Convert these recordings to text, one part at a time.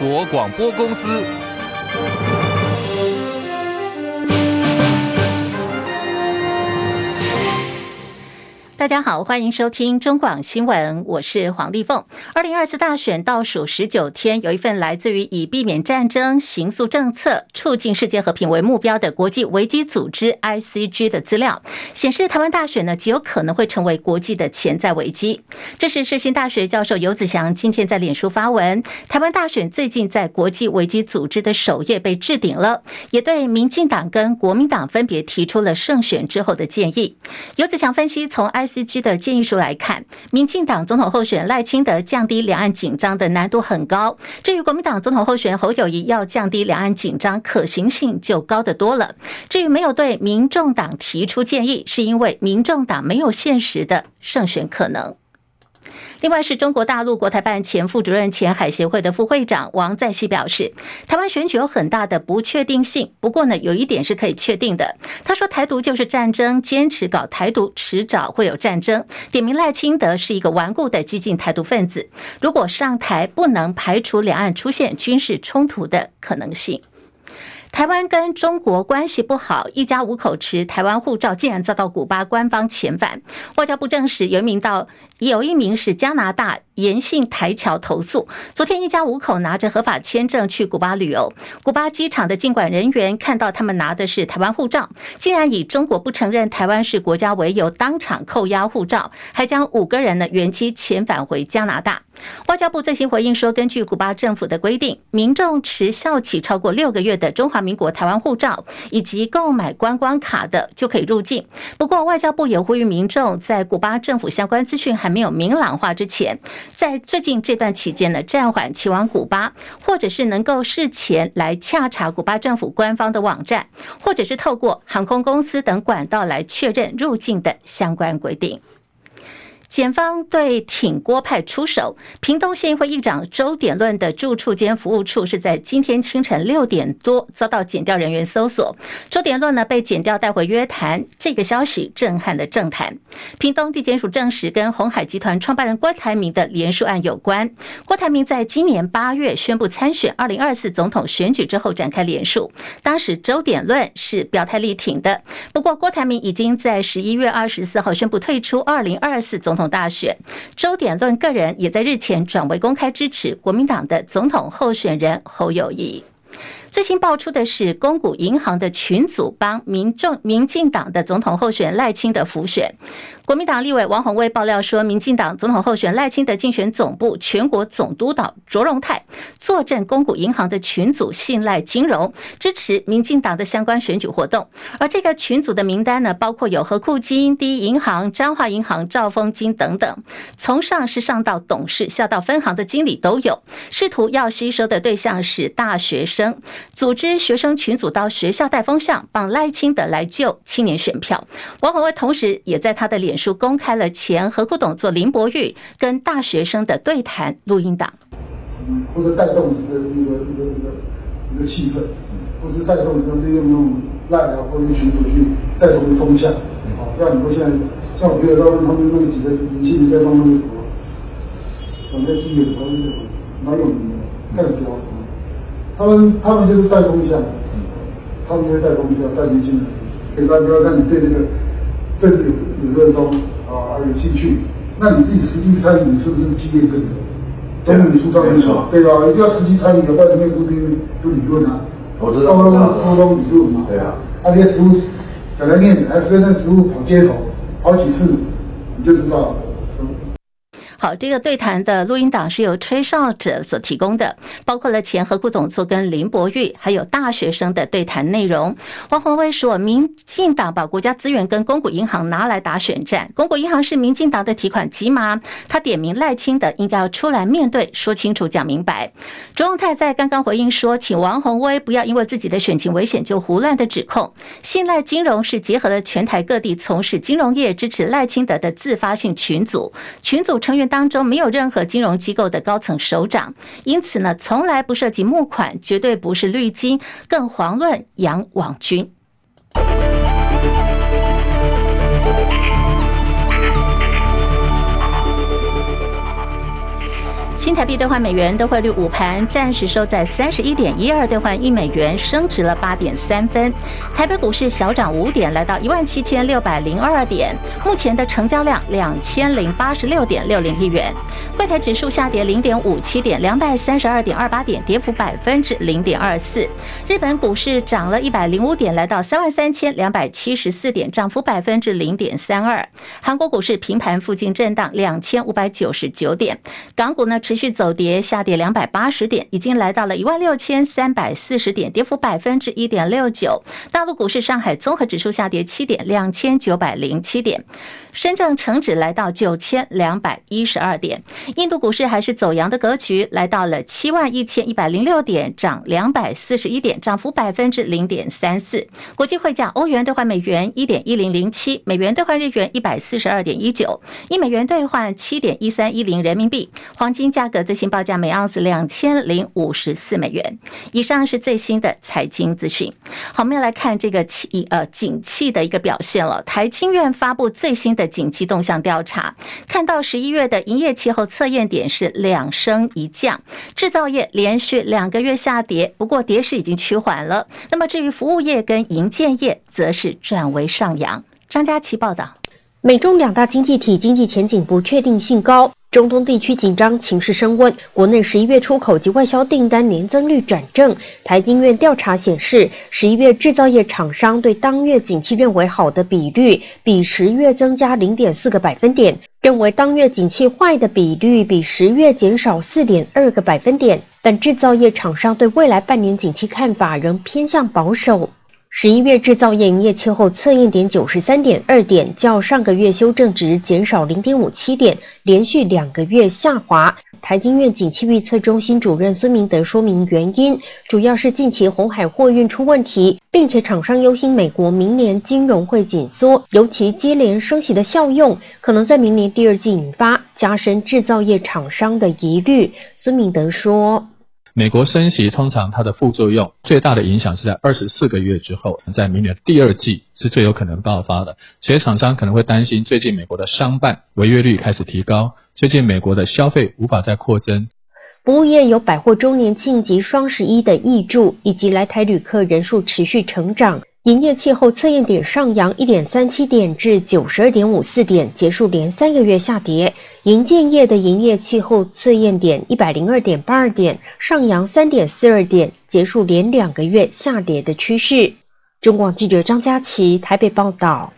国广播公司。大家好，欢迎收听中广新闻，我是黄丽凤。二零二四大选倒数十九天，有一份来自于以避免战争、行诉政策、促进世界和平为目标的国际危机组织 ICG 的资料显示，台湾大选呢极有可能会成为国际的潜在危机。这是世新大学教授游子祥今天在脸书发文，台湾大选最近在国际危机组织的首页被置顶了，也对民进党跟国民党分别提出了胜选之后的建议。游子祥分析从 I 司机的建议书来看，民进党总统候选赖清德降低两岸紧张的难度很高。至于国民党总统候选侯友谊要降低两岸紧张，可行性就高得多了。至于没有对民众党提出建议，是因为民众党没有现实的胜选可能。另外是中国大陆国台办前副主任、前海协会的副会长王在希表示，台湾选举有很大的不确定性。不过呢，有一点是可以确定的。他说，台独就是战争，坚持搞台独，迟早会有战争。点名赖清德是一个顽固的激进台独分子，如果上台，不能排除两岸出现军事冲突的可能性。台湾跟中国关系不好，一家五口持台湾护照竟然遭到古巴官方遣返。外交部证实，有一名到有一名是加拿大延信台侨投诉，昨天一家五口拿着合法签证去古巴旅游，古巴机场的进管人员看到他们拿的是台湾护照，竟然以中国不承认台湾是国家为由，当场扣押护照，还将五个人呢原机遣返回加拿大。外交部最新回应说，根据古巴政府的规定，民众持效期超过六个月的中华民国台湾护照以及购买观光卡的就可以入境。不过，外交部也呼吁民众在古巴政府相关资讯还没有明朗化之前，在最近这段期间呢，暂缓前往古巴，或者是能够事前来洽查古巴政府官方的网站，或者是透过航空公司等管道来确认入境的相关规定。检方对挺郭派出手，屏东县议会议长周典论的住处兼服务处是在今天清晨六点多遭到检调人员搜索，周典论呢被检调带回约谈，这个消息震撼了政坛。屏东地检署证实跟鸿海集团创办人郭台铭的连署案有关。郭台铭在今年八月宣布参选二零二四总统选举之后展开连署，当时周典论是表态力挺的，不过郭台铭已经在十一月二十四号宣布退出二零二四总统。大选，周典论个人也在日前转为公开支持国民党的总统候选人侯友谊。最新爆出的是，公股银行的群组帮民众、民进党的总统候选赖清德辅选。国民党立委王鸿薇爆料说，民进党总统候选赖清德竞选总部全国总督导卓荣泰坐镇公股银行的群组信赖金融，支持民进党的相关选举活动。而这个群组的名单呢，包括有和库金、第一银行、彰化银行、兆丰金等等，从上是上到董事、下到分行的经理都有。试图要吸收的对象是大学生，组织学生群组到学校带风向，帮赖清德来救青年选票。王鸿薇同时也在他的脸书公开了前合库董座林伯玉跟大学生的对谈录音档，或者带动一个一个一个一个一个气氛，或是带动一个利用那种赖啊或者群主去带动风向，啊，像很多现在像我觉得他们他们那几个年轻人在帮那个什么，反正记忆蛮蛮有名的，干标，他们他们就是带风向，他们就是带风向带年轻人，给大家让你对这个。政治理论中啊，有兴趣，那你自己实际参与是不是经验更多？总理书上没错，对吧？一定要实际参与，要不然面不听就理论啊。我知道，高中高中理论嘛。对啊。那些实物本来念，还是跟那实物跑街头，跑几次你就知道了。好，这个对谈的录音档是由吹哨者所提供的，包括了前合库总座跟林伯玉，还有大学生的对谈内容。王鸿薇说，民进党把国家资源跟公股银行拿来打选战，公股银行是民进党的提款机吗？他点名赖清德应该要出来面对，说清楚、讲明白。卓荣泰在刚刚回应说，请王鸿薇不要因为自己的选情危险就胡乱的指控。信赖金融是结合了全台各地从事金融业支持赖清德的自发性群组，群组成员。当中没有任何金融机构的高层首长，因此呢，从来不涉及募款，绝对不是绿金，更遑论杨网军。新台币兑换美元的汇率，午盘暂时收在三十一点一二兑换一美元，升值了八点三分。台北股市小涨五点，来到一万七千六百零二点。目前的成交量两千零八十六点六零亿元。柜台指数下跌零点五七点，两百三十二点二八点，跌幅百分之零点二四。日本股市涨了一百零五点，来到三万三千两百七十四点，涨幅百分之零点三二。韩国股市平盘附近震荡两千五百九十九点。港股呢持续。续走跌，下跌两百八十点，已经来到了一万六千三百四十点，跌幅百分之一点六九。大陆股市，上海综合指数下跌七点，两千九百零七点。深证成指来到九千两百一十二点，印度股市还是走阳的格局，来到了七万一千一百零六点，涨两百四十一点，涨幅百分之零点三四。国际汇价，欧元兑换美元一点一零零七，美元兑换日元一百四十二点一九，一美元兑换七点一三一零人民币。黄金价格最新报价每盎司两千零五十四美元。以上是最新的财经资讯。好，我们要来看这个气呃景气的一个表现了。台经院发布最新的。景气动向调查，看到十一月的营业气候测验点是两升一降，制造业连续两个月下跌，不过跌势已经趋缓了。那么至于服务业跟营建业，则是转为上扬。张佳琪报道，美中两大经济体经济前景不确定性高。中东地区紧张情势升温，国内十一月出口及外销订单年增率转正。台经院调查显示，十一月制造业厂商对当月景气认为好的比率比十月增加零点四个百分点，认为当月景气坏的比率比十月减少四点二个百分点。但制造业厂商对未来半年景气看法仍偏向保守。十一月制造业营业气候测验点九十三点二点，较上个月修正值减少零点五七点，连续两个月下滑。台经院景气预测中心主任孙明德说明原因，主要是近期红海货运出问题，并且厂商忧心美国明年金融会紧缩，尤其接连升息的效用，可能在明年第二季引发，加深制造业厂商的疑虑。孙明德说。美国升息通常它的副作用最大的影响是在二十四个月之后，在明年第二季是最有可能爆发的。所以厂商可能会担心，最近美国的商办违约率开始提高，最近美国的消费无法再扩增。服务业有百货周年庆及双十一的挹注，以及来台旅客人数持续成长。营业气候测验点上扬一点三七点至九十二点五四点，结束连三个月下跌。营建业的营业气候测验点一百零二点八二点，上扬三点四二点，结束连两个月下跌的趋势。中广记者张佳琪台北报道。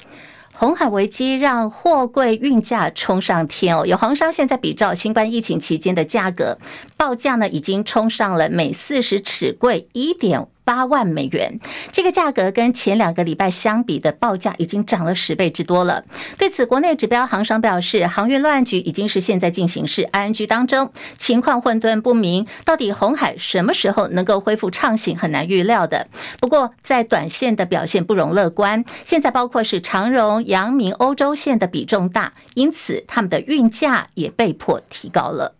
红海危机让货柜运价冲上天哦，有航商现在比照新冠疫情期间的价格报价呢，已经冲上了每四十尺柜一点八万美元，这个价格跟前两个礼拜相比的报价已经涨了十倍之多了。对此，国内指标航商表示，航运乱局已经是现在进行式 ING 当中，情况混沌不明，到底红海什么时候能够恢复畅行，很难预料的。不过，在短线的表现不容乐观。现在包括是长荣、阳明、欧洲线的比重大，因此他们的运价也被迫提高了。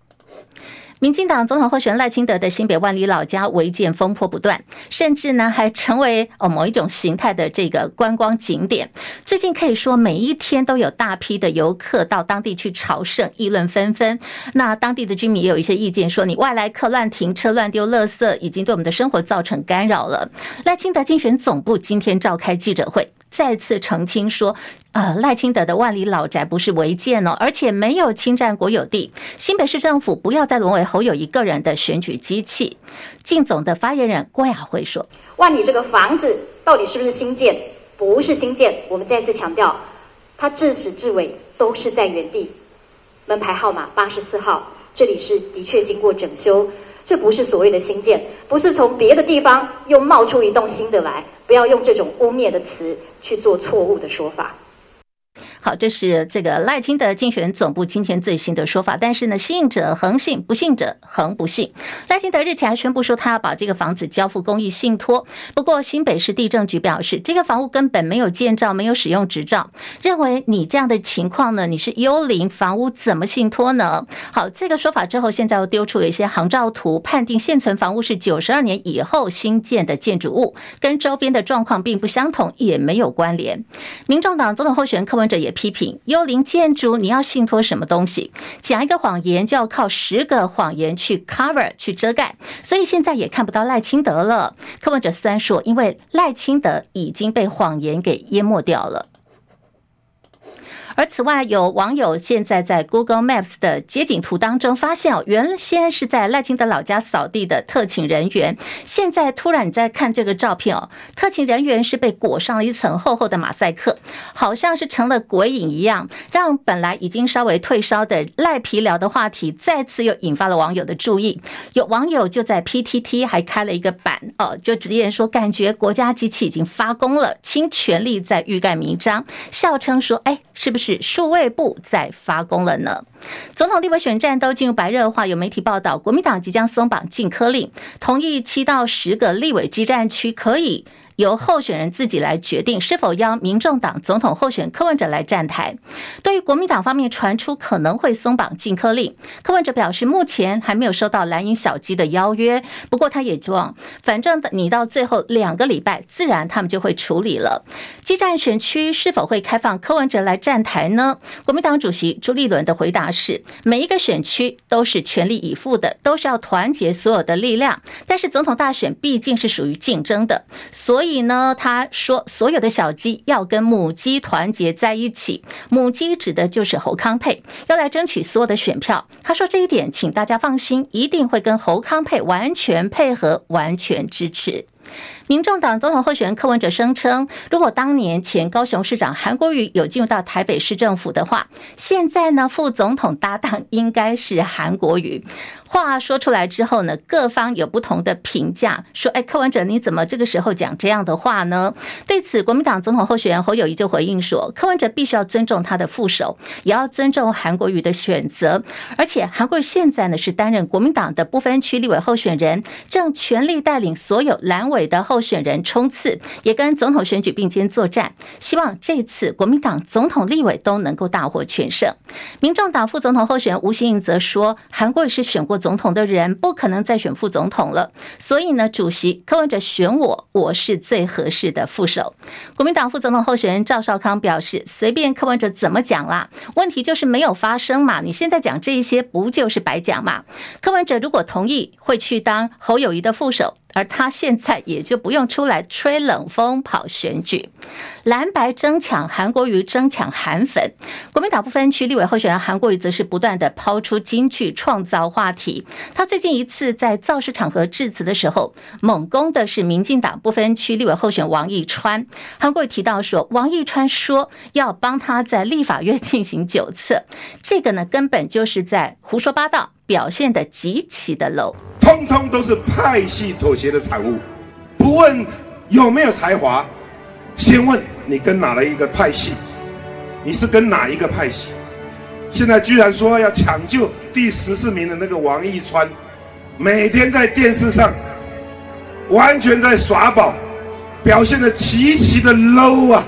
民进党总统候选赖清德的新北万里老家违建风波不断，甚至呢还成为哦某一种形态的这个观光景点。最近可以说每一天都有大批的游客到当地去朝圣，议论纷纷。那当地的居民也有一些意见，说你外来客乱停车、乱丢垃圾，已经对我们的生活造成干扰了。赖清德竞选总部今天召开记者会。再次澄清说，呃，赖清德的万里老宅不是违建哦，而且没有侵占国有地。新北市政府不要再沦为侯友一个人的选举机器。竞总的发言人郭雅慧说：“万里这个房子到底是不是新建？不是新建。我们再次强调，它至始至尾都是在原地。门牌号码八十四号，这里是的确经过整修，这不是所谓的新建，不是从别的地方又冒出一栋新的来。”不要用这种污蔑的词去做错误的说法。好，这是这个赖清德竞选总部今天最新的说法。但是呢，信者恒信，不信者恒不信。赖清德日前还宣布说，他要把这个房子交付公益信托。不过，新北市地政局表示，这个房屋根本没有建造，没有使用执照，认为你这样的情况呢，你是幽灵房屋，怎么信托呢？好，这个说法之后，现在又丢出了一些航照图，判定现存房屋是九十二年以后新建的建筑物，跟周边的状况并不相同，也没有关联。民众党总统候选人柯文哲也。批评，幽灵建筑你要信托什么东西？讲一个谎言就要靠十个谎言去 cover 去遮盖，所以现在也看不到赖清德了。柯文哲虽然说，因为赖清德已经被谎言给淹没掉了。而此外，有网友现在在 Google Maps 的街景图当中发现哦，原先是在赖清德老家扫地的特勤人员，现在突然你在看这个照片哦，特勤人员是被裹上了一层厚厚的马赛克，好像是成了鬼影一样，让本来已经稍微退烧的赖皮聊的话题再次又引发了网友的注意。有网友就在 PTT 还开了一个版哦，就直言说，感觉国家机器已经发功了，倾全力在欲盖弥彰，笑称说，哎，是不是？是数位部在发功了呢。总统立委选战都进入白热化，有媒体报道，国民党即将松绑禁科令，同意七到十个立委基战区可以。由候选人自己来决定是否邀民众党总统候选柯文哲来站台。对于国民党方面传出可能会松绑禁科令，柯文哲表示目前还没有收到蓝营小鸡的邀约。不过他也希望，反正你到最后两个礼拜，自然他们就会处理了。基战选区是否会开放柯文哲来站台呢？国民党主席朱立伦的回答是：每一个选区都是全力以赴的，都是要团结所有的力量。但是总统大选毕竟是属于竞争的，所。所以呢，他说所有的小鸡要跟母鸡团结在一起，母鸡指的就是侯康沛，要来争取所有的选票。他说这一点，请大家放心，一定会跟侯康沛完全配合，完全支持。民众党总统候选人柯文哲声称，如果当年前高雄市长韩国瑜有进入到台北市政府的话，现在呢，副总统搭档应该是韩国瑜。话说出来之后呢，各方有不同的评价，说：“哎，柯文哲你怎么这个时候讲这样的话呢？”对此，国民党总统候选人侯友谊就回应说：“柯文哲必须要尊重他的副手，也要尊重韩国瑜的选择。而且，韩国瑜现在呢是担任国民党的不分区立委候选人，正全力带领所有蓝委的候选人冲刺，也跟总统选举并肩作战。希望这次国民党总统立委都能够大获全胜。”民众党副总统候选人吴欣盈则说：“韩国也是选过。”总统的人不可能再选副总统了，所以呢，主席柯文哲选我，我是最合适的副手。国民党副总统候选人赵少康表示，随便柯文哲怎么讲啦，问题就是没有发生嘛。你现在讲这一些，不就是白讲嘛？柯文哲如果同意，会去当侯友谊的副手。而他现在也就不用出来吹冷风跑选举，蓝白争抢韩国瑜，争抢韩粉。国民党不分区立委候选人韩国瑜则是不断的抛出金句，创造话题。他最近一次在造势场合致辞的时候，猛攻的是民进党不分区立委候选王义川。韩国瑜提到说，王义川说要帮他在立法院 进行酒测，这个呢根本就是在胡说八道。表现得极其的 low，通通都是派系妥协的产物。不问有没有才华，先问你跟哪了一个派系？你是跟哪一个派系？现在居然说要抢救第十四名的那个王一川，每天在电视上完全在耍宝，表现得极其的 low 啊！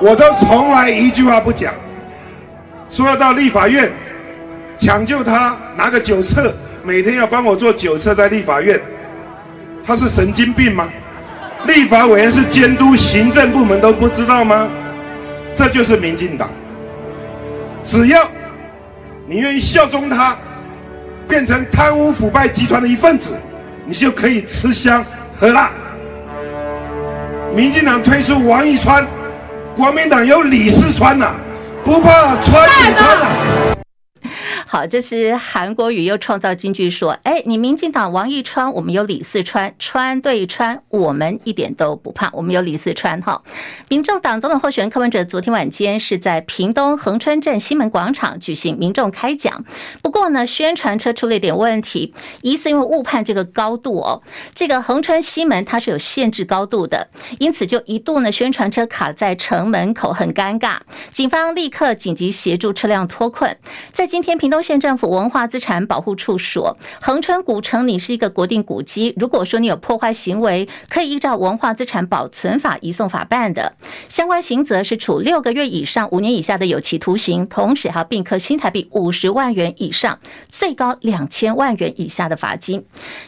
我都从来一句话不讲，说要到立法院。抢救他，拿个酒测，每天要帮我做酒测，在立法院，他是神经病吗？立法委员是监督行政部门都不知道吗？这就是民进党。只要你愿意效忠他，变成贪污腐败集团的一份子，你就可以吃香喝辣。民进党推出王义川，国民党有李四川呐、不怕川普川呐。好，这是韩国瑜又创造金句说：“哎，你民进党王义川，我们有李四川，川对川，我们一点都不怕，我们有李四川。”哈，民众党总统候选人柯文哲昨天晚间是在屏东恒春镇西门广场举行民众开讲，不过呢，宣传车出了一点问题，疑似因为误判这个高度哦，这个恒春西门它是有限制高度的，因此就一度呢宣传车卡在城门口，很尴尬，警方立刻紧急协助车辆脱困，在今天屏东。县政府文化资产保护处说，恒春古城你是一个国定古迹，如果说你有破坏行为，可以依照文化资产保存法移送法办的，相关刑责是处六个月以上五年以下的有期徒刑，同时还并科新台币五十万元以上，最高两千万元以下的罚金。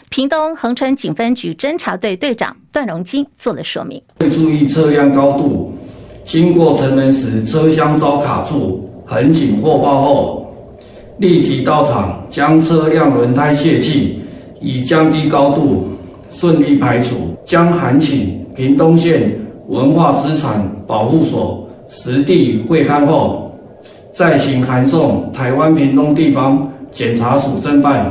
屏东恒春警分局侦查队队长段荣金做了说明：会注意车辆高度经过城门时车厢遭卡住，横请货报后，立即到场将车辆轮胎泄气，以降低高度，顺利排除，将函请屏东县文化资产保护所实地会勘后，再行函送台湾屏东地方检察署侦办。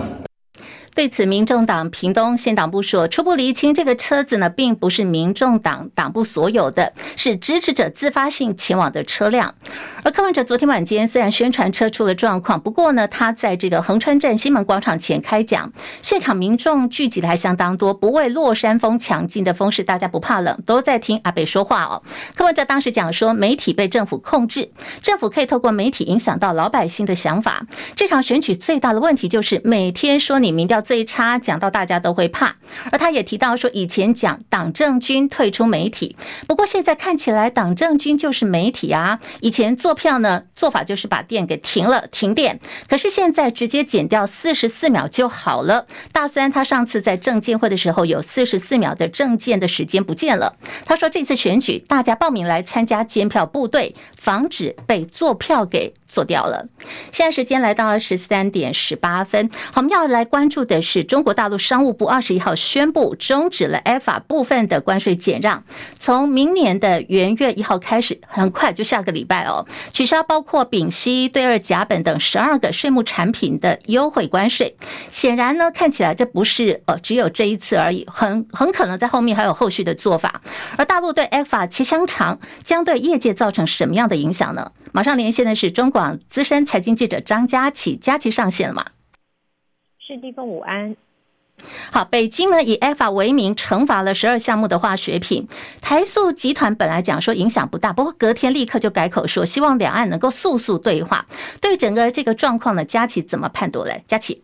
对此，民众党屏东县党部说，初步厘清这个车子呢，并不是民众党党部所有的，是支持者自发性前往的车辆。而柯文哲昨天晚间虽然宣传车出了状况，不过呢，他在这个横川站西门广场前开讲，现场民众聚集的还相当多，不畏落山风强劲的风势，大家不怕冷，都在听阿北说话哦。柯文哲当时讲说，媒体被政府控制，政府可以透过媒体影响到老百姓的想法。这场选举最大的问题就是每天说你民调。最差讲到大家都会怕，而他也提到说，以前讲党政军退出媒体，不过现在看起来党政军就是媒体啊。以前做票呢，做法就是把电给停了，停电，可是现在直接减掉四十四秒就好了。大酸他上次在证见会的时候有四十四秒的证见的时间不见了。他说这次选举大家报名来参加监票部队，防止被做票给做掉了。现在时间来到十三点十八分，我们要来关注的是中国大陆商务部二十一号宣布终止了 AFA 部分的关税减让，从明年的元月一号开始，很快就下个礼拜哦，取消包括丙烯、对二甲苯等十二个税目产品的优惠关税。显然呢，看起来这不是呃只有这一次而已，很很可能在后面还有后续的做法。而大陆对 AFA 切香肠，将对业界造成什么样的影响呢？马上连线的是中广资深财经记者张佳琪，佳琪上线了吗？是地方午安，好，北京呢以 ECFA 为名惩罚了十二项目的化学品，台塑集团本来讲说影响不大，不过隔天立刻就改口说希望两岸能够速速对话。对整个这个状况呢，佳琪怎么判断嘞？佳琪。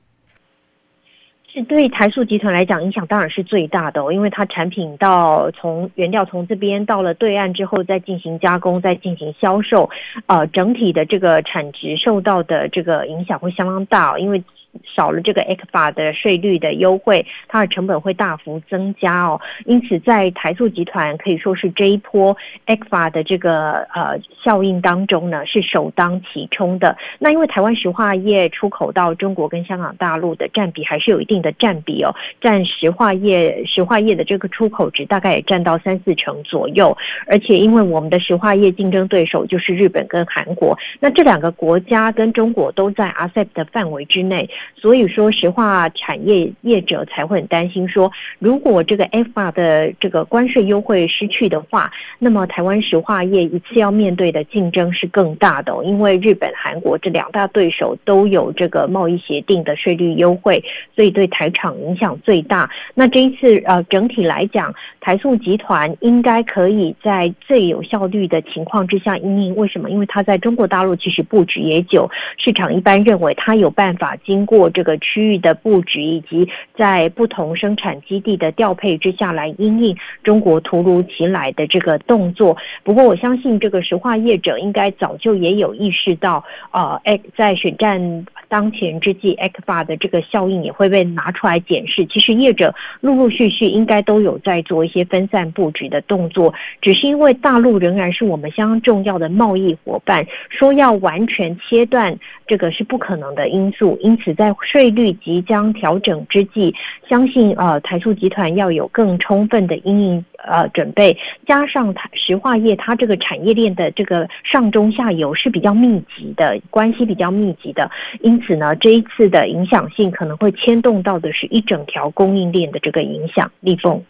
对台塑集团来讲，影响当然是最大的哦，因为它产品到从原料从这边到了对岸之后，再进行加工，再进行销售，呃，整体的这个产值受到的这个影响会相当大哦，因为。少了这个 ECFA 的税率的优惠，它的成本会大幅增加哦。因此，在台塑集团可以说是这一波 ECFA 的这个呃效应当中呢，是首当其冲的。那因为台湾石化业出口到中国跟香港大陆的占比还是有一定的占比哦，占石化业石化业的这个出口值大概也占到三四成左右。而且，因为我们的石化业竞争对手就是日本跟韩国，那这两个国家跟中国都在 RCEP 的范围之内。所以说，石化产业业者才会很担心，说如果这个 F 法的这个关税优惠失去的话，那么台湾石化业一次要面对的竞争是更大的哦，因为日本、韩国这两大对手都有这个贸易协定的税率优惠，所以对台厂影响最大。那这一次呃，整体来讲，台塑集团应该可以在最有效率的情况之下因应。为什么？因为它在中国大陆其实布局也久，市场一般认为它有办法经过。过这个区域的布局，以及在不同生产基地的调配之下来因应中国突如其来的这个动作。不过，我相信这个石化业者应该早就也有意识到，呃，在选战当前之际，ECFA 的这个效应也会被拿出来检视。其实，业者陆陆续续应该都有在做一些分散布局的动作，只是因为大陆仍然是我们相当重要的贸易伙伴，说要完全切断这个是不可能的因素，因此在。税率即将调整之际，相信呃台塑集团要有更充分的因应呃准备，加上它石化业它这个产业链的这个上中下游是比较密集的，关系比较密集的，因此呢这一次的影响性可能会牵动到的是一整条供应链的这个影响。立凤，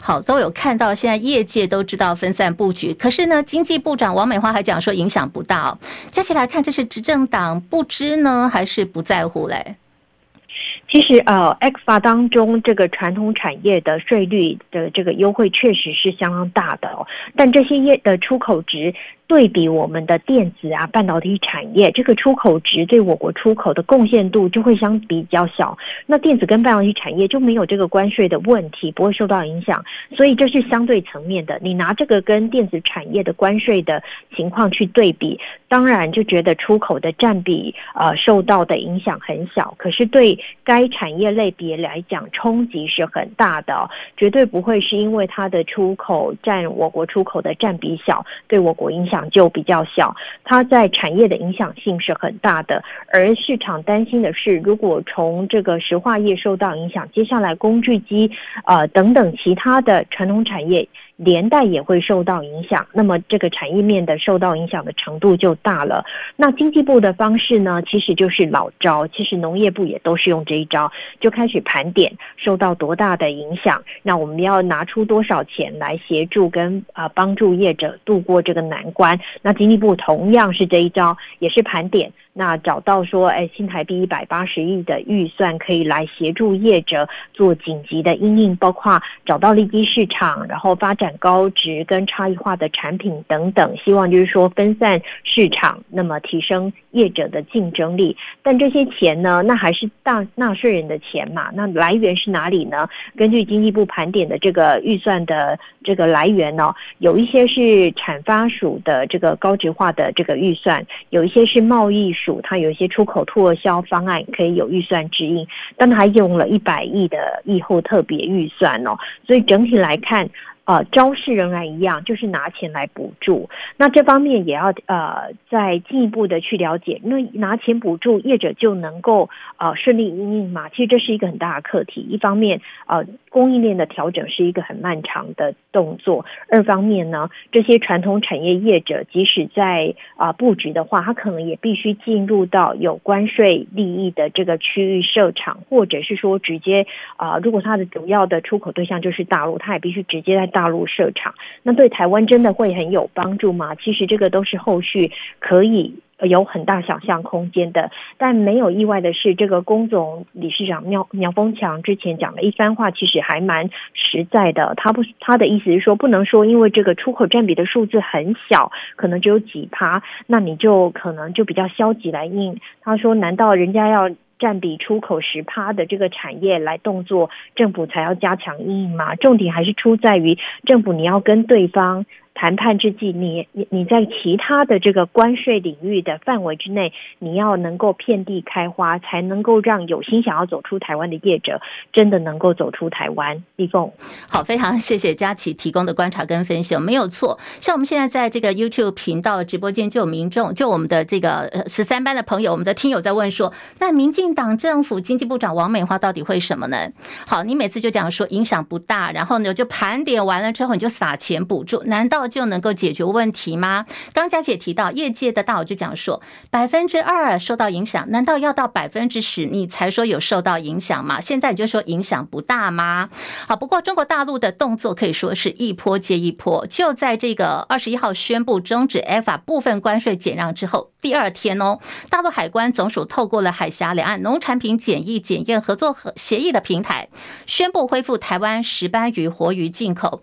好，都有看到，现在业界都知道分散布局，可是呢经济部长王美花还讲说影响不大哦。加起来看，这是执政党不知呢，还是不在乎嘞？其实，呃，ECFA 当中这个传统产业的税率的这个优惠确实是相当大的哦，但这些业的出口值。对比我们的电子啊、半导体产业，这个出口值对我国出口的贡献度就会相比较小。那电子跟半导体产业就没有这个关税的问题，不会受到影响。所以这是相对层面的。你拿这个跟电子产业的关税的情况去对比，当然就觉得出口的占比呃受到的影响很小。可是对该产业类别来讲，冲击是很大的，绝对不会是因为它的出口占我国出口的占比小，对我国影响就比较小。它在产业的影响性是很大的，而市场担心的是，如果从这个石化业受到影响，接下来工具机呃等等其他的传统产业。连带也会受到影响，那么这个产业面的受到影响的程度就大了。那经济部的方式呢，其实就是老招，其实农业部也都是用这一招，就开始盘点受到多大的影响，那我们要拿出多少钱来协助跟啊帮助业者度过这个难关。那经济部同样是这一招，也是盘点。那找到说，哎，新台币一百八十亿的预算可以来协助业者做紧急的因应，包括找到利基市场，然后发展高值跟差异化的产品等等，希望就是说分散市场，那么提升业者的竞争力。但这些钱呢，那还是大纳税人的钱嘛？那来源是哪里呢？根据经济部盘点的这个预算的这个来源呢，有一些是产发署的这个高值化的这个预算，有一些是贸易。它有一些出口拓销方案可以有预算指引，但它用了一百亿的疫后特别预算哦，所以整体来看。呃，招式仍然一样，就是拿钱来补助。那这方面也要呃再进一步的去了解，因为拿钱补助业者就能够呃顺利因应嘛。其实这是一个很大的课题。一方面，呃供应链的调整是一个很漫长的动作；二方面呢，这些传统产业业者即使在啊、布局的话，他可能也必须进入到有关税利益的这个区域设厂，或者是说直接啊、如果他的主要的出口对象就是大陆，他也必须直接在。大陆设厂，那对台湾真的会很有帮助吗？其实这个都是后续可以有很大想象空间的。但没有意外的是，这个工总理事长苗苗丰强之前讲的一番话，其实还蛮实在的。他不，他的意思是说，不能说因为这个出口占比的数字很小，可能只有几趴，那你就可能就比较消极来应。他说，难道人家要？占比出口十趴的这个产业来动作，政府才要加强应吗？重点还是出在于政府，你要跟对方。谈判之际，你你你在其他的这个关税领域的范围之内，你要能够遍地开花，才能够让有心想要走出台湾的业者真的能够走出台湾。立凤，好，非常谢谢佳琪提供的观察跟分析，没有错。像我们现在在这个 YouTube 频道直播间，就有民众，就我们的这个十三班的朋友，我们的听友在问说，那民进党政府经济部长王美花到底会什么呢？好，你每次就讲说影响不大，然后呢就盘点完了之后你就撒钱补助，难道？就能够解决问题吗？刚佳姐提到，业界的大佬就讲说，百分之二受到影响，难道要到百分之十你才说有受到影响吗？现在你就说影响不大吗？好，不过中国大陆的动作可以说是一波接一波，就在这个二十一号宣布终止 ECFA 部分关税减让之后，第二天哦，大陆海关总署透过了海峡两岸农产品检疫检验合作协议的平台，宣布恢复台湾石斑鱼、活鱼进口。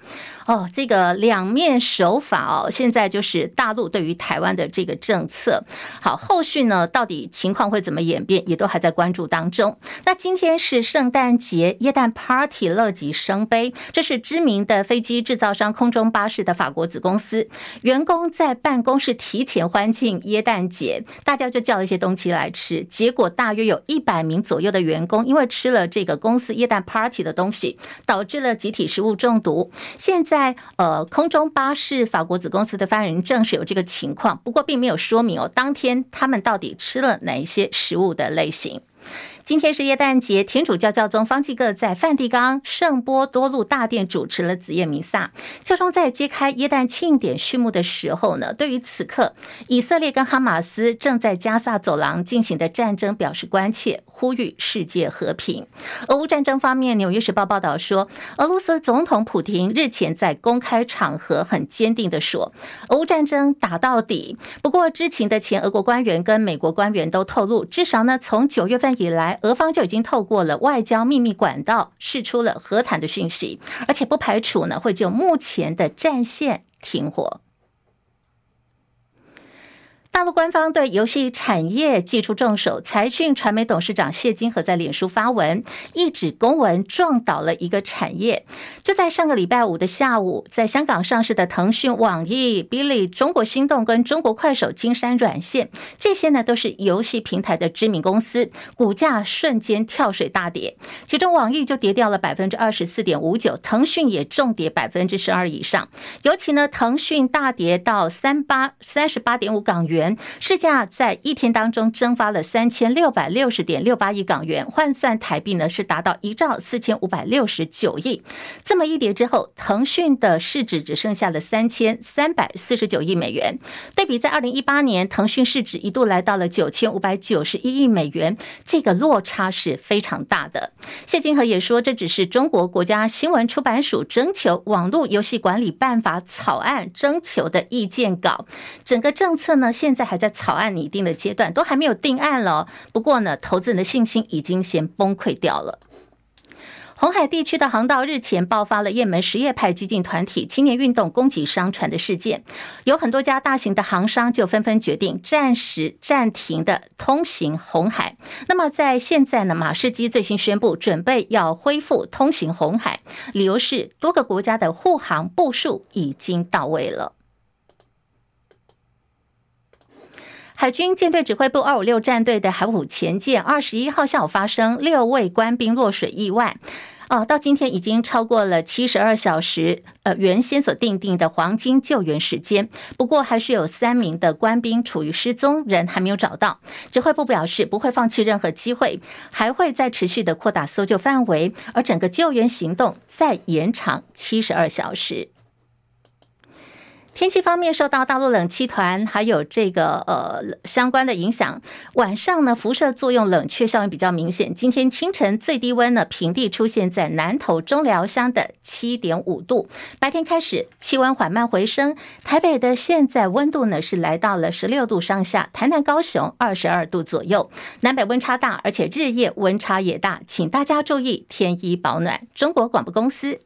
哦，这个两面手法哦，现在就是大陆对于台湾的这个政策。好，后续呢，到底情况会怎么演变，也都还在关注当中。那今天是圣诞节，耶诞 Party 乐极生悲。这是知名的飞机制造商空中巴士的法国子公司，员工在办公室提前欢庆耶诞节，大家就叫一些东西来吃，结果大约有一百名左右的员工因为吃了这个公司耶诞 Party 的东西，导致了集体食物中毒。现在。在呃，空中巴士法国子公司的发言人证实有这个情况，不过并没有说明哦，当天他们到底吃了哪一些食物的类型。今天是耶诞节，天主教教宗方济各在梵蒂冈圣波多禄大殿主持了子夜弥撒。教宗在揭开耶诞庆典序幕的时候呢，对于此刻以色列跟哈马斯正在加萨走廊进行的战争表示关切，呼吁世界和平。俄乌战争方面，《纽约时报》报道说，俄罗斯总统普廷日前在公开场合很坚定地说，俄乌战争打到底。不过，知情的前俄国官员跟美国官员都透露，至少呢，从九月份以来来。俄方就已经透过了外交秘密管道释出了和谈的讯息，而且不排除呢会就目前的战线停火。大陆官方对游戏产业祭出重手，财讯传媒董事长谢金河在脸书发文，一纸公文撞倒了一个产业。就在上个礼拜五的下午，在香港上市的腾讯、网易、哔哩、中国心动跟中国快手、金山软线，这些呢都是游戏平台的知名公司，股价瞬间跳水大跌。其中网易就跌掉了百分之二十四点五九，腾讯也重跌百分之十二以上。尤其呢，腾讯大跌到三八三十八点五港元，市价在一天当中蒸发了三千六百六十点六八亿港元，换算台币呢是达到一兆四千五百六十九亿。这么一跌之后，腾讯的市值只剩下了三千三百四十九亿美元。对比在二零一八年，腾讯市值一度来到了九千五百九十一亿美元，这个落差是非常大的。谢金河也说，这只是中国国家新闻出版署征求网络游戏管理办法草案征求的意见稿，整个政策呢，现现在还在草案拟定的阶段，都还没有定案了。不过呢，投资人的信心已经先崩溃掉了。红海地区的航道日前爆发了也门什叶派激进团体青年运动攻击商船的事件，有很多家大型的航商就纷纷决定暂时暂停的通行红海。那么在现在呢，马士基最新宣布准备要恢复通行红海，理由是多个国家的护航部署已经到位了。海军舰队指挥部二五六战队的海虎前舰二十一号下午发生六位官兵落水意外，哦，到今天已经超过了七十二小时，呃，原先所定定的黄金救援时间。不过，还是有三名的官兵处于失踪，人还没有找到。指挥部表示不会放弃任何机会，还会再持续的扩大搜救范围，而整个救援行动再延长七十二小时。天气方面，受到大陆冷气团还有这个呃相关的影响，晚上呢辐射作用冷却效应比较明显。今天清晨最低温呢平地出现在南投中寮乡的七点五度，白天开始气温缓慢回升。台北的现在温度呢是来到了十六度上下，台南、高雄二十二度左右，南北温差大，而且日夜温差也大，请大家注意添衣保暖。中国广播公司。